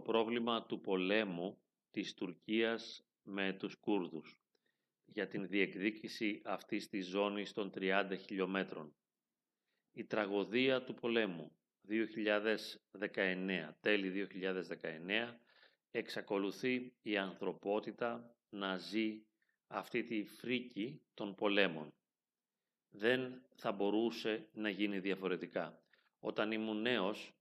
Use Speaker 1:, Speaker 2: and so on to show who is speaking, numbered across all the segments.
Speaker 1: προσεγγίσουμε για λίγο το πρόβλημα του πολέμου της Τουρκίας με τους Κούρδους για την διεκδίκηση αυτής της ζώνης των 30 χιλιόμετρων. Η τραγωδία του πολέμου 2019, τέλη 2019, εξακολουθεί η ανθρωπότητα να ζει αυτή τη φρίκη των πολέμων. Δεν θα μπορούσε να γίνει διαφορετικά. Όταν ήμουν νέος,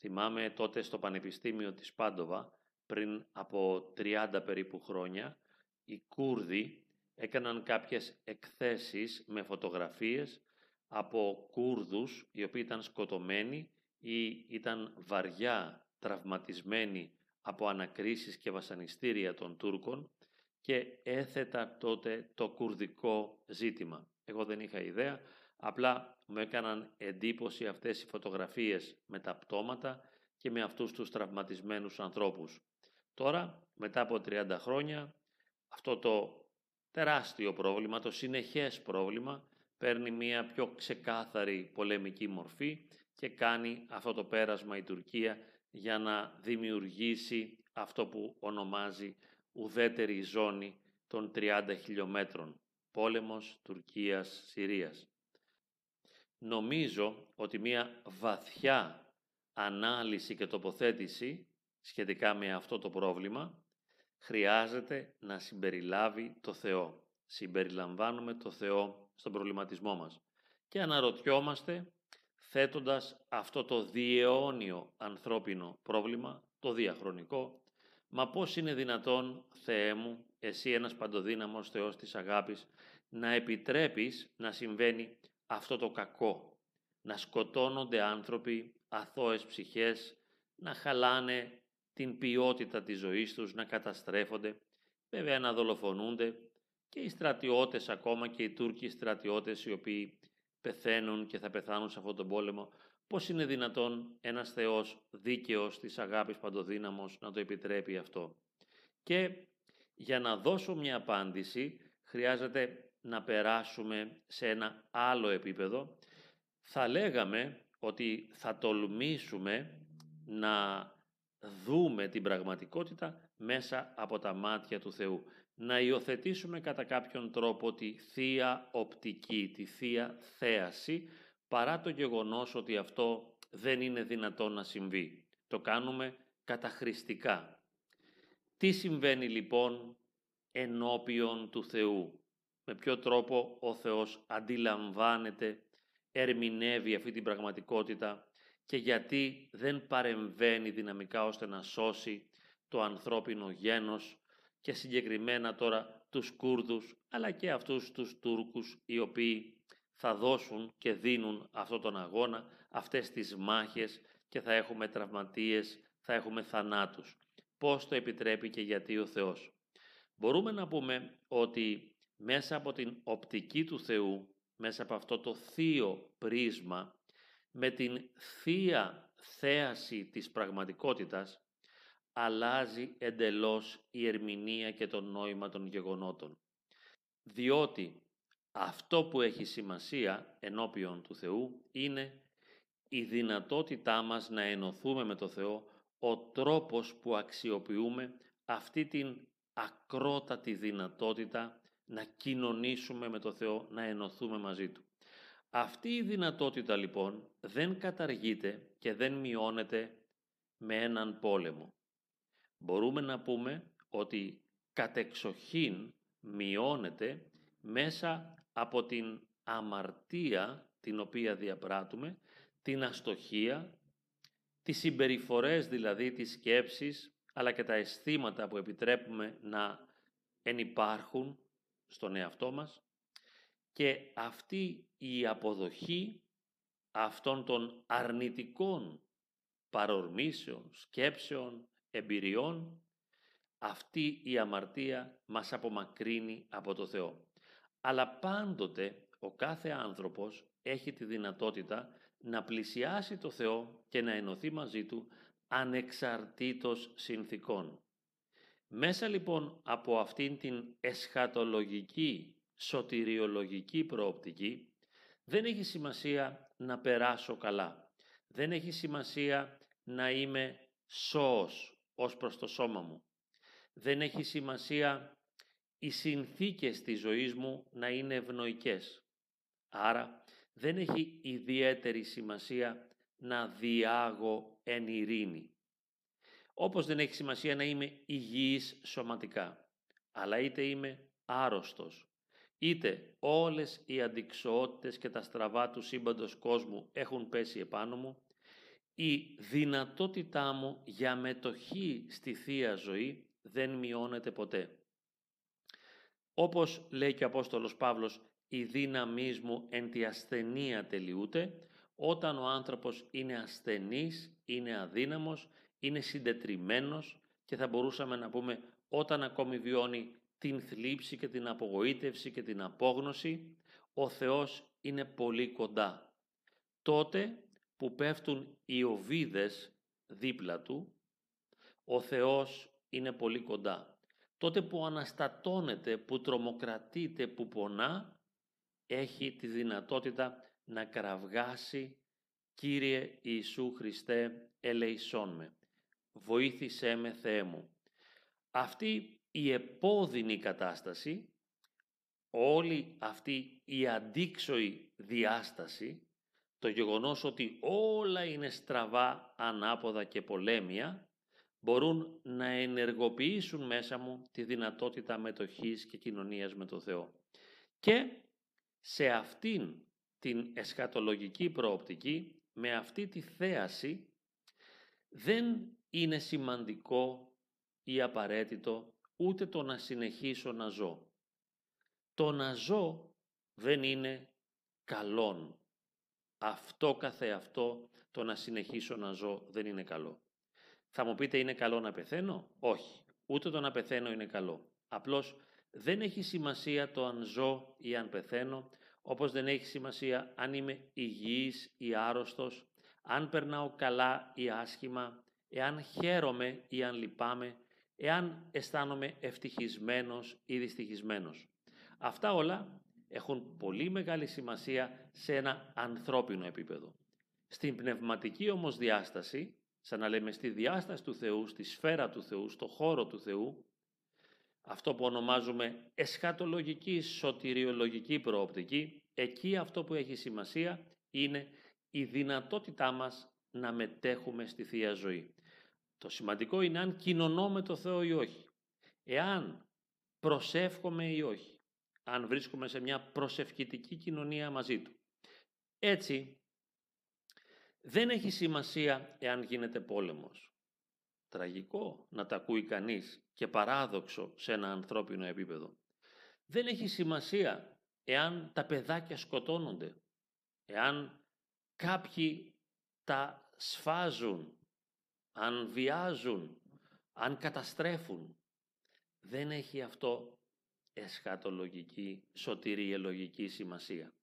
Speaker 1: θυμάμαι τότε στο Πανεπιστήμιο της Πάντοβα, πριν από 30 περίπου χρόνια, οι Κούρδοι έκαναν κάποιες εκθέσεις με φωτογραφίες από Κούρδους οι οποίοι ήταν σκοτωμένοι ή ήταν βαριά τραυματισμένοι από ανακρίσεις και βασανιστήρια των Τούρκων και έθετα τότε το κουρδικό ζήτημα. Εγώ δεν είχα ιδέα, απλά μου έκαναν εντύπωση αυτές οι φωτογραφίες με τα πτώματα και με αυτούς τους τραυματισμένους ανθρώπους. Τώρα, μετά από 30 χρόνια, αυτό το τεράστιο πρόβλημα, το συνεχές πρόβλημα, παίρνει μια πιο ξεκάθαρη πολεμική μορφή και κάνει αυτό το πέρασμα η Τουρκία για να δημιουργήσει αυτό που ονομάζει ουδέτερη ζώνη των 30 χιλιόμετρων. Πόλεμος Τουρκίας-Συρίας. Νομίζω ότι μια βαθιά ανάλυση και τοποθέτηση σχετικά με αυτό το πρόβλημα χρειάζεται να συμπεριλάβει το Θεό. Συμπεριλαμβάνουμε το Θεό στον προβληματισμό μας και αναρωτιόμαστε θέτοντας αυτό το διαιώνιο ανθρώπινο πρόβλημα, το διαχρονικό, «Μα πώς είναι δυνατόν, Θεέ μου, εσύ ένας παντοδύναμος Θεός της αγάπης, να επιτρέπεις να συμβαίνει αυτό το κακό, να σκοτώνονται άνθρωποι, αθώες ψυχές, να χαλάνε την ποιότητα της ζωής τους, να καταστρέφονται, βέβαια να δολοφονούνται και οι στρατιώτες ακόμα και οι Τούρκοι στρατιώτες οι οποίοι πεθαίνουν και θα πεθάνουν σε αυτόν τον πόλεμο, πώς είναι δυνατόν ένας Θεός δίκαιος της αγάπης παντοδύναμος να το επιτρέπει αυτό. Και για να δώσω μια απάντηση χρειάζεται να περάσουμε σε ένα άλλο επίπεδο. Θα λέγαμε ότι θα τολμήσουμε να δούμε την πραγματικότητα μέσα από τα μάτια του Θεού. Να υιοθετήσουμε κατά κάποιον τρόπο τη θεία οπτική, τη θεία θέαση, παρά το γεγονός ότι αυτό δεν είναι δυνατό να συμβεί. Το κάνουμε καταχρηστικά. Τι συμβαίνει λοιπόν ενώπιον του Θεού; Με ποιο τρόπο ο Θεός αντιλαμβάνεται, ερμηνεύει αυτή την πραγματικότητα και γιατί δεν παρεμβαίνει δυναμικά ώστε να σώσει το ανθρώπινο γένος και συγκεκριμένα τώρα τους Κούρδους αλλά και αυτούς τους Τούρκους οι οποίοι θα δώσουν και δίνουν αυτό τον αγώνα, αυτές τις μάχες και θα έχουμε τραυματίες, θα έχουμε θανάτους. Πώς το επιτρέπει και γιατί ο Θεός. Μπορούμε να πούμε ότι μέσα από την οπτική του Θεού, μέσα από αυτό το θείο πρίσμα, με την θεία θέαση της πραγματικότητας, αλλάζει εντελώς η ερμηνεία και το νόημα των γεγονότων. Διότι αυτό που έχει σημασία ενώπιον του Θεού είναι η δυνατότητά μας να ενωθούμε με το Θεό, ο τρόπος που αξιοποιούμε αυτή την ακρότατη δυνατότητα να κοινωνήσουμε με το Θεό, να ενωθούμε μαζί Του. Αυτή η δυνατότητα λοιπόν δεν καταργείται και δεν μειώνεται με έναν πόλεμο. Μπορούμε να πούμε ότι κατεξοχήν μειώνεται μέσα από την αμαρτία την οποία διαπράττουμε, την αστοχία, τις συμπεριφορές δηλαδή, τις σκέψεις, αλλά και τα αισθήματα που επιτρέπουμε να ενυπάρχουν στον εαυτό μας και αυτή η αποδοχή αυτών των αρνητικών παρορμήσεων, σκέψεων, εμπειριών, αυτή η αμαρτία μας απομακρύνει από το Θεό. Αλλά πάντοτε ο κάθε άνθρωπος έχει τη δυνατότητα να πλησιάσει το Θεό και να ενωθεί μαζί Του ανεξαρτήτως συνθήκων. Μέσα λοιπόν από αυτήν την εσχατολογική, σωτηριολογική προοπτική δεν έχει σημασία να περάσω καλά. Δεν έχει σημασία να είμαι σώος ως προς το σώμα μου. Δεν έχει σημασία οι συνθήκες της ζωής μου να είναι ευνοϊκές. Άρα δεν έχει ιδιαίτερη σημασία να διάγω εν ειρήνη. Όπως δεν έχει σημασία να είμαι υγιής σωματικά, αλλά είτε είμαι άρρωστος, είτε όλες οι αντικσοότητες και τα στραβά του σύμπαντος κόσμου έχουν πέσει επάνω μου, η δυνατότητά μου για μετοχή στη Θεία Ζωή δεν μειώνεται ποτέ. Όπως λέει και ο Απόστολος Παύλος, η δύναμή μου εν τη ασθενεία τελειούται, όταν ο άνθρωπος είναι ασθενής, είναι αδύναμος, είναι συντετριμένος και θα μπορούσαμε να πούμε όταν ακόμη βιώνει την θλίψη και την απογοήτευση και την απόγνωση, ο Θεός είναι πολύ κοντά. Τότε που πέφτουν οι οβίδες δίπλα του, ο Θεός είναι πολύ κοντά. Τότε που αναστατώνεται, που τρομοκρατείται, που πονά, έχει τη δυνατότητα να κραυγάσει «Κύριε Ιησού Χριστέ, ελεησόν με, βοήθησέ με Θεέ μου». Αυτή η επώδυνη κατάσταση, όλη αυτή η αντίξωη διάσταση, το γεγονός ότι όλα είναι στραβά, ανάποδα και πολέμια, μπορούν να ενεργοποιήσουν μέσα μου τη δυνατότητα μετοχής και κοινωνίας με το Θεό. Και σε αυτήν την εσχατολογική προοπτική, με αυτή τη θέαση, δεν είναι σημαντικό ή απαραίτητο ούτε το να συνεχίσω να ζω. Το να ζω δεν είναι καλόν. Αυτό καθεαυτό το να συνεχίσω να ζω δεν είναι καλό. Θα μου πείτε είναι καλό να πεθαίνω; Όχι. Ούτε το να πεθαίνω είναι καλό. Απλώς δεν έχει σημασία το αν ζω ή αν πεθαίνω, όπως δεν έχει σημασία αν είμαι υγιής ή άρρωστος, αν περνάω καλά ή άσχημα, εάν χαίρομαι ή αν λυπάμαι, εάν αισθάνομαι ευτυχισμένος ή δυστυχισμένος. Αυτά όλα έχουν πολύ μεγάλη σημασία σε ένα ανθρώπινο επίπεδο. Στην πνευματική όμως διάσταση, σαν να λέμε στη διάσταση του Θεού, στη σφαίρα του Θεού, στο χώρο του Θεού, αυτό που ονομάζουμε εσχατολογική σωτηριολογική προοπτική, εκεί αυτό που έχει σημασία είναι η δυνατότητά μας να μετέχουμε στη Θεία Ζωή. Το σημαντικό είναι αν κοινωνώ με το Θεό ή όχι. Εάν προσεύχομαι ή όχι. Αν βρίσκομαι σε μια προσευχητική κοινωνία μαζί Του. Έτσι, δεν έχει σημασία εάν γίνεται πόλεμος. Τραγικό να τα ακούει κανείς και παράδοξο σε ένα ανθρώπινο επίπεδο. Δεν έχει σημασία εάν τα παιδάκια σκοτώνονται, εάν κάποιοι τα σφάζουν, αν βιάζουν, αν καταστρέφουν. Δεν έχει αυτό εσχατολογική, σωτηριολογική σημασία.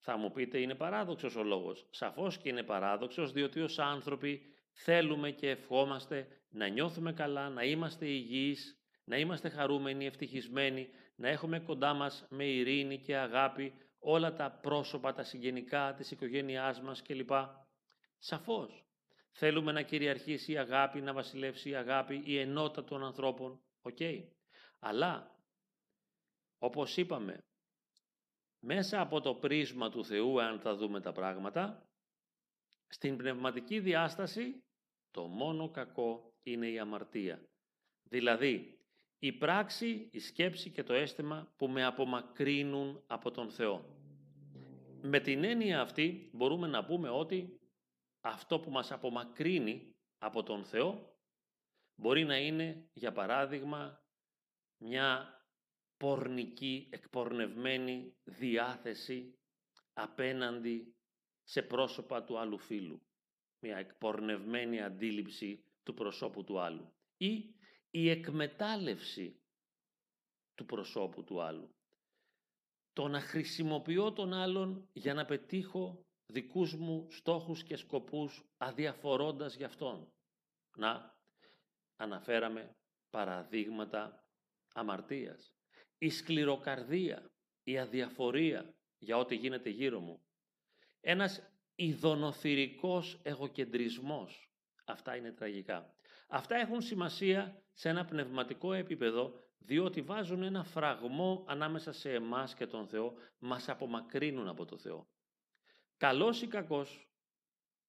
Speaker 1: Θα μου πείτε είναι παράδοξος ο λόγος. Σαφώς και είναι παράδοξος διότι ως άνθρωποι θέλουμε και ευχόμαστε να νιώθουμε καλά, να είμαστε υγιείς, να είμαστε χαρούμενοι, ευτυχισμένοι, να έχουμε κοντά μας με ειρήνη και αγάπη όλα τα πρόσωπα, τα συγγενικά της οικογένειάς μας κλπ. Σαφώς. Θέλουμε να κυριαρχήσει η αγάπη, να βασιλεύσει η αγάπη, η ενότητα των ανθρώπων. Οκ. Αλλά, όπως είπαμε, μέσα από το πρίσμα του Θεού, αν θα δούμε τα πράγματα, στην πνευματική διάσταση το μόνο κακό είναι η αμαρτία. Δηλαδή, η πράξη, η σκέψη και το αίσθημα που με απομακρύνουν από τον Θεό. Με την έννοια αυτή μπορούμε να πούμε ότι αυτό που μας απομακρύνει από τον Θεό μπορεί να είναι, για παράδειγμα, μια πορνική, εκπορνευμένη διάθεση απέναντι σε πρόσωπα του άλλου φίλου. Μια εκπορνευμένη αντίληψη του προσώπου του άλλου. Ή η εκμετάλλευση του προσώπου του άλλου. Το να χρησιμοποιώ τον άλλον για να πετύχω δικούς μου στόχους και σκοπούς αδιαφορώντας γι' αυτόν. Να, αναφέραμε παραδείγματα αμαρτίας. Η σκληροκαρδία, η αδιαφορία για ό,τι γίνεται γύρω μου. Ένας ειδονοθυρικός εγωκεντρισμός. αυτά είναι τραγικά. Αυτά έχουν σημασία σε ένα πνευματικό επίπεδο, διότι βάζουν ένα φραγμό ανάμεσα σε εμάς και τον Θεό, μας απομακρύνουν από τον Θεό. Καλός ή κακός,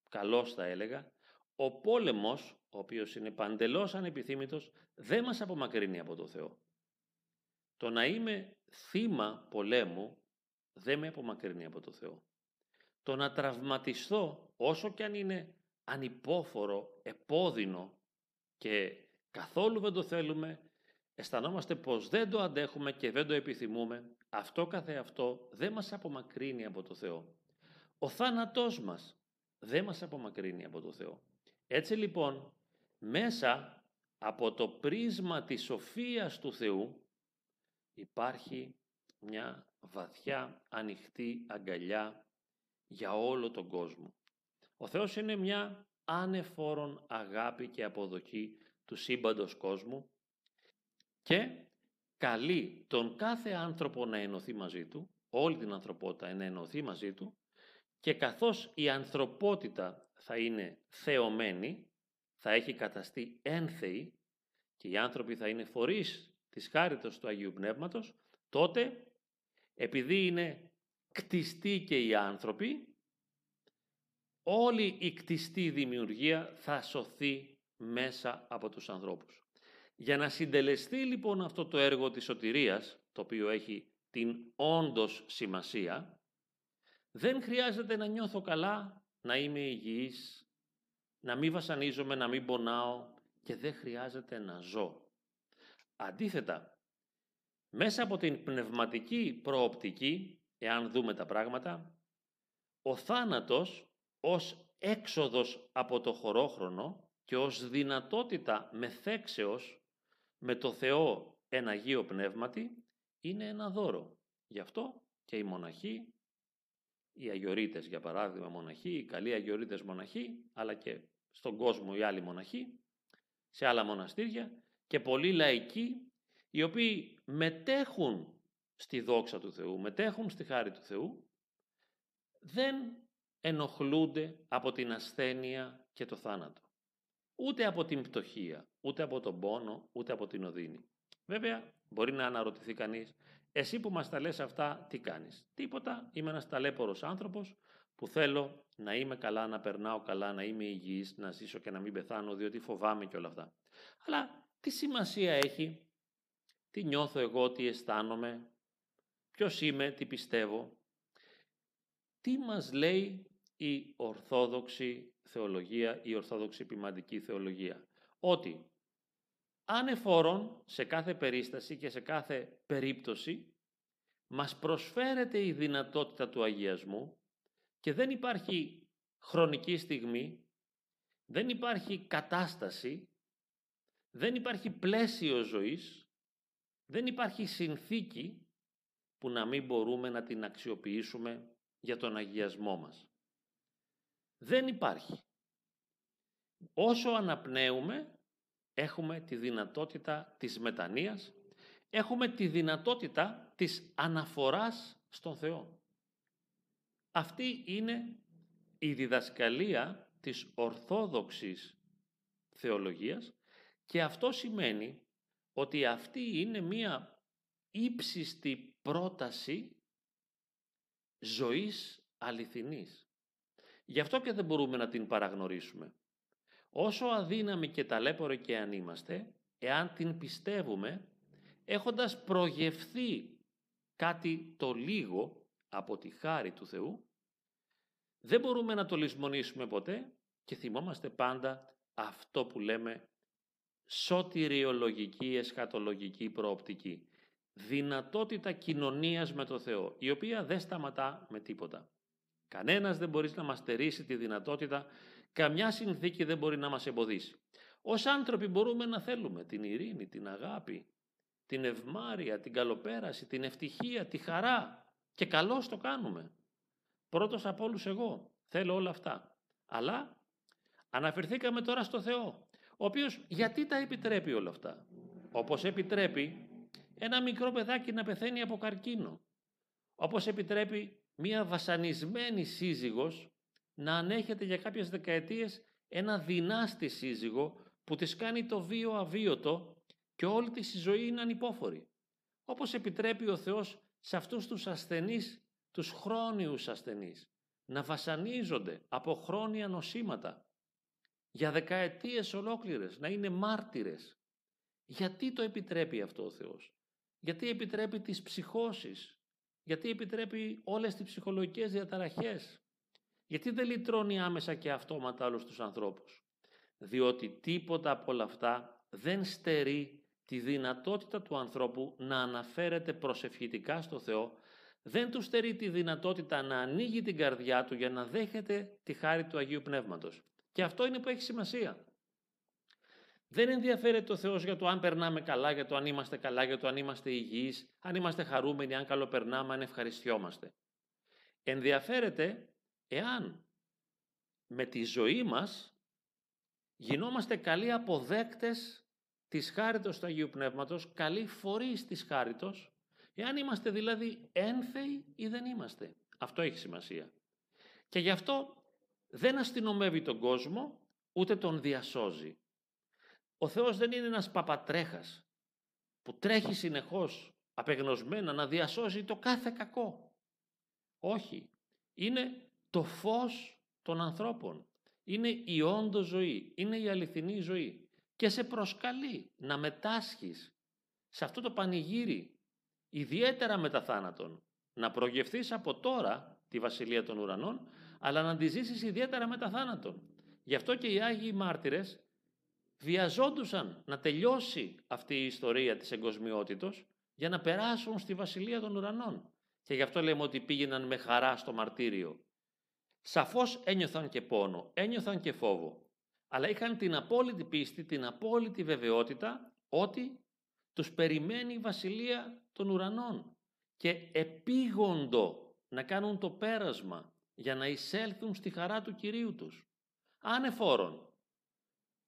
Speaker 1: καλός θα έλεγα, ο πόλεμος, ο οποίος είναι παντελώς ανεπιθύμητος, δεν μας απομακρύνει από τον Θεό. Το να είμαι θύμα πολέμου δεν με απομακρύνει από τον Θεό. Το να τραυματιστώ όσο και αν είναι ανυπόφορο, επώδυνο και καθόλου δεν το θέλουμε, αισθανόμαστε πως δεν το αντέχουμε και δεν το επιθυμούμε, αυτό καθεαυτό δεν μας απομακρύνει από το Θεό. Ο θάνατός μας δεν μας απομακρύνει από το Θεό. Έτσι λοιπόν, μέσα από το πρίσμα της σοφίας του Θεού υπάρχει μια βαθιά ανοιχτή αγκαλιά για όλο τον κόσμο. Ο Θεός είναι μια ανεφόρον αγάπη και αποδοχή του σύμπαντος κόσμου και καλεί τον κάθε άνθρωπο να ενωθεί μαζί του, όλη την ανθρωπότητα να ενωθεί μαζί του και καθώς η ανθρωπότητα θα είναι θεωμένη, θα έχει καταστεί ένθεη και οι άνθρωποι θα είναι φορείς της χάριτος του Αγίου Πνεύματος, τότε επειδή είναι κτιστοί και οι άνθρωποι, όλη η κτιστή δημιουργία θα σωθεί μέσα από τους ανθρώπους. Για να συντελεστεί λοιπόν αυτό το έργο της σωτηρίας, το οποίο έχει την όντως σημασία, δεν χρειάζεται να νιώθω καλά, να είμαι υγιής, να μην βασανίζομαι, να μην πονάω και δεν χρειάζεται να ζω. Αντίθετα, μέσα από την πνευματική προοπτική, εάν δούμε τα πράγματα, ο θάνατος ως έξοδος από το χωρόχρονο και ως δυνατότητα μεθέξεως με το Θεό ένα Αγίο Πνεύματι είναι ένα δώρο. Γι' αυτό και οι μοναχοί, οι αγιορείτες για παράδειγμα μοναχοί, οι καλοί αγιορείτες μοναχοί, αλλά και στον κόσμο οι άλλοι μοναχοί, σε άλλα μοναστήρια και πολλοί λαϊκοί οι οποίοι μετέχουν στη δόξα του Θεού, μετέχουν στη χάρη του Θεού, δεν ενοχλούνται από την ασθένεια και το θάνατο. Ούτε από την πτωχία, ούτε από τον πόνο, ούτε από την οδύνη. Βέβαια, μπορεί να αναρωτηθεί κανείς, εσύ που μας τα λες αυτά, τι κάνεις; Τίποτα, είμαι ένας ταλέπορος άνθρωπος που θέλω να είμαι καλά, να περνάω καλά, να είμαι υγιής, να ζήσω και να μην πεθάνω, διότι φοβάμαι και όλα αυτά. Αλλά τι σημασία έχει τι νιώθω εγώ, τι αισθάνομαι, ποιος είμαι, τι πιστεύω. Τι μας λέει η Ορθόδοξη θεολογία, η Ορθόδοξη ποιμαντική θεολογία; Ότι ανεφόρον σε κάθε περίσταση και σε κάθε περίπτωση μας προσφέρεται η δυνατότητα του αγιασμού και δεν υπάρχει χρονική στιγμή, δεν υπάρχει κατάσταση, δεν υπάρχει πλαίσιο ζωής δεν υπάρχει συνθήκη που να μην μπορούμε να την αξιοποιήσουμε για τον αγιασμό μας. Δεν υπάρχει. Όσο αναπνέουμε, έχουμε τη δυνατότητα της μετανοίας, έχουμε τη δυνατότητα της αναφοράς στον Θεό. Αυτή είναι η διδασκαλία της ορθόδοξης θεολογίας και αυτό σημαίνει ότι αυτή είναι μία ύψιστη πρόταση ζωής αληθινής. Γι' αυτό και δεν μπορούμε να την παραγνωρίσουμε. Όσο αδύναμοι και ταλέποροι και αν είμαστε, εάν την πιστεύουμε, έχοντας προγευθεί κάτι το λίγο από τη χάρη του Θεού, δεν μπορούμε να το λησμονήσουμε ποτέ και θυμόμαστε πάντα αυτό που λέμε σωτηριολογική, εσχατολογική προοπτική. Δυνατότητα κοινωνίας με το Θεό, η οποία δεν σταματά με τίποτα. Κανένας δεν μπορείς να μας στερήσει τη δυνατότητα, καμιά συνθήκη δεν μπορεί να μας εμποδίσει. Ως άνθρωποι μπορούμε να θέλουμε την ειρήνη, την αγάπη, την ευμάρεια, την καλοπέραση, την ευτυχία, τη χαρά και καλώς το κάνουμε. Πρώτος από όλους εγώ θέλω όλα αυτά. Αλλά αναφερθήκαμε τώρα στο Θεό ο οποίος γιατί τα επιτρέπει όλα αυτά; Όπως επιτρέπει ένα μικρό παιδάκι να πεθαίνει από καρκίνο. Όπως επιτρέπει μία βασανισμένη σύζυγος να ανέχεται για κάποιες δεκαετίες ένα δυνάστη σύζυγο που της κάνει το βίο αβίωτο και όλη της η ζωή είναι ανυπόφορη. Όπως επιτρέπει ο Θεός σε αυτούς τους ασθενείς, τους χρόνιους ασθενείς, να βασανίζονται από χρόνια νοσήματα για δεκαετίες ολόκληρες, να είναι μάρτυρες. Γιατί το επιτρέπει αυτό ο Θεός; Γιατί επιτρέπει τις ψυχώσεις; Γιατί επιτρέπει όλες τις ψυχολογικές διαταραχές; Γιατί δεν λυτρώνει άμεσα και αυτόματα όλους τους ανθρώπους. Διότι τίποτα από όλα αυτά δεν στερεί τη δυνατότητα του ανθρώπου να αναφέρεται προσευχητικά στο Θεό, δεν του στερεί τη δυνατότητα να ανοίγει την καρδιά του για να δέχεται τη χάρη του Αγίου Πνεύματος. Και αυτό είναι που έχει σημασία. Δεν ενδιαφέρεται ο Θεός για το αν περνάμε καλά, για το αν είμαστε καλά, για το αν είμαστε υγιείς, αν είμαστε χαρούμενοι, αν καλοπερνάμε, αν ευχαριστιόμαστε. Ενδιαφέρεται εάν με τη ζωή μας γινόμαστε καλοί αποδέκτες της χάριτος του Αγίου Πνεύματος, καλοί φορείς της χάριτος, εάν είμαστε δηλαδή ένθεοι ή δεν είμαστε. Αυτό έχει σημασία. Και γι' αυτό δεν αστυνομεύει τον κόσμο, ούτε τον διασώζει. Ο Θεός δεν είναι ένας παπατρέχας που τρέχει συνεχώς απεγνωσμένα να διασώζει το κάθε κακό. Όχι. Είναι το φως των ανθρώπων. Είναι η όντω ζωή. Είναι η αληθινή ζωή. Και σε προσκαλεί να μετάσχεις σε αυτό το πανηγύρι, ιδιαίτερα μετά θάνατον, να προγευθείς από τώρα τη Βασιλεία των Ουρανών, αλλά να τη ζήσεις ιδιαίτερα μετά θάνατον. Γι' αυτό και οι Άγιοι Μάρτυρες βιαζόντουσαν να τελειώσει αυτή η ιστορία της εγκοσμιότητος για να περάσουν στη Βασιλεία των Ουρανών. Και γι' αυτό λέμε ότι πήγαιναν με χαρά στο μαρτύριο. Σαφώς ένιωθαν και πόνο, ένιωθαν και φόβο, αλλά είχαν την απόλυτη πίστη, την απόλυτη βεβαιότητα ότι τους περιμένει η Βασιλεία των Ουρανών και επίγοντο να κάνουν το πέρασμα για να εισέλθουν στη χαρά του Κυρίου τους. Ανεφόρον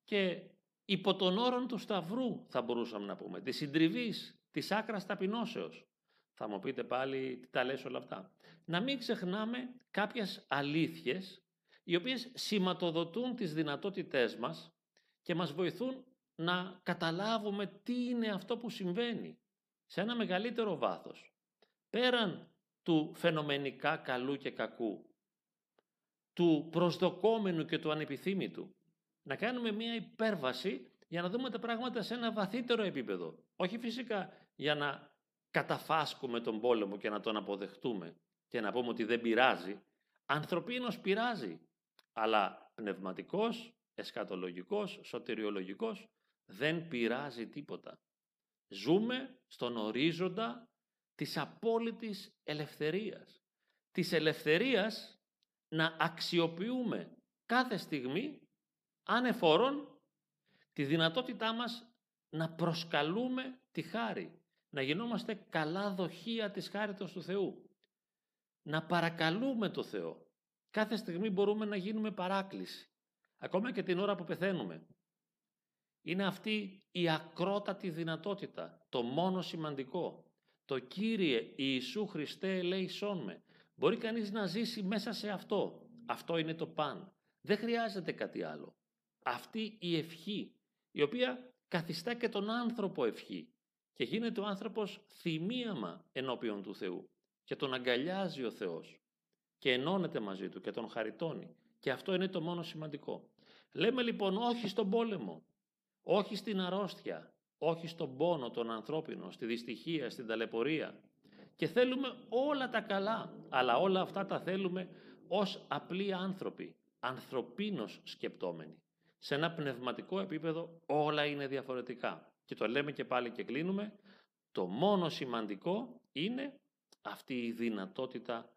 Speaker 1: και υπό τον όρον του Σταυρού θα μπορούσαμε να πούμε, της συντριβής, της άκρας ταπεινώσεως. Θα μου πείτε πάλι τι τα λες όλα αυτά. Να μην ξεχνάμε κάποιες αλήθειες οι οποίες σηματοδοτούν τις δυνατότητές μας και μας βοηθούν να καταλάβουμε τι είναι αυτό που συμβαίνει σε ένα μεγαλύτερο βάθος. Πέραν του φαινομενικά καλού και κακού, του προσδοκόμενου και του ανεπιθύμητου, να κάνουμε μία υπέρβαση για να δούμε τα πράγματα σε ένα βαθύτερο επίπεδο. Όχι φυσικά για να καταφάσκουμε τον πόλεμο και να τον αποδεχτούμε και να πούμε ότι δεν πειράζει. Ανθρωπίνος πειράζει, αλλά πνευματικός, εσκατολογικός, σωτηριολογικός δεν πειράζει τίποτα. Ζούμε στον ορίζοντα της απόλυτης ελευθερίας. Της ελευθερίας να αξιοποιούμε κάθε στιγμή ανεφόρον τη δυνατότητά μας να προσκαλούμε τη χάρη, να γινόμαστε καλά δοχεία της χάριτος του Θεού, να παρακαλούμε το Θεό. Κάθε στιγμή μπορούμε να γίνουμε παράκληση, ακόμα και την ώρα που πεθαίνουμε. Είναι αυτή η ακρότατη δυνατότητα, το μόνο σημαντικό. Το Κύριε Ιησού Χριστέ ελέησόν με. Μπορεί κανείς να ζήσει μέσα σε αυτό. Αυτό είναι το παν. Δεν χρειάζεται κάτι άλλο αυτή η ευχή, η οποία καθιστά και τον άνθρωπο ευχή και γίνεται ο άνθρωπος θυμίαμα ενώπιον του Θεού και τον αγκαλιάζει ο Θεός και ενώνεται μαζί του και τον χαριτώνει και αυτό είναι το μόνο σημαντικό. Λέμε λοιπόν όχι στον πόλεμο, όχι στην αρρώστια, όχι στον πόνο τον ανθρώπινο, στη δυστυχία, στην ταλαιπωρία και θέλουμε όλα τα καλά, αλλά όλα αυτά τα θέλουμε ως απλοί άνθρωποι, ανθρωπίνως σκεπτόμενοι σε ένα πνευματικό επίπεδο όλα είναι διαφορετικά. Και το λέμε και πάλι και κλείνουμε, το μόνο σημαντικό είναι αυτή η δυνατότητα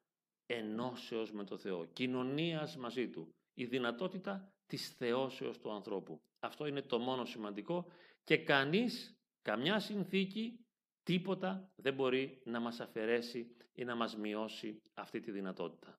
Speaker 1: ενώσεως με το Θεό, κοινωνίας μαζί Του, η δυνατότητα της θεώσεως του ανθρώπου. Αυτό είναι το μόνο σημαντικό και κανείς, καμιά συνθήκη, τίποτα δεν μπορεί να μας αφαιρέσει ή να μας μειώσει αυτή τη δυνατότητα.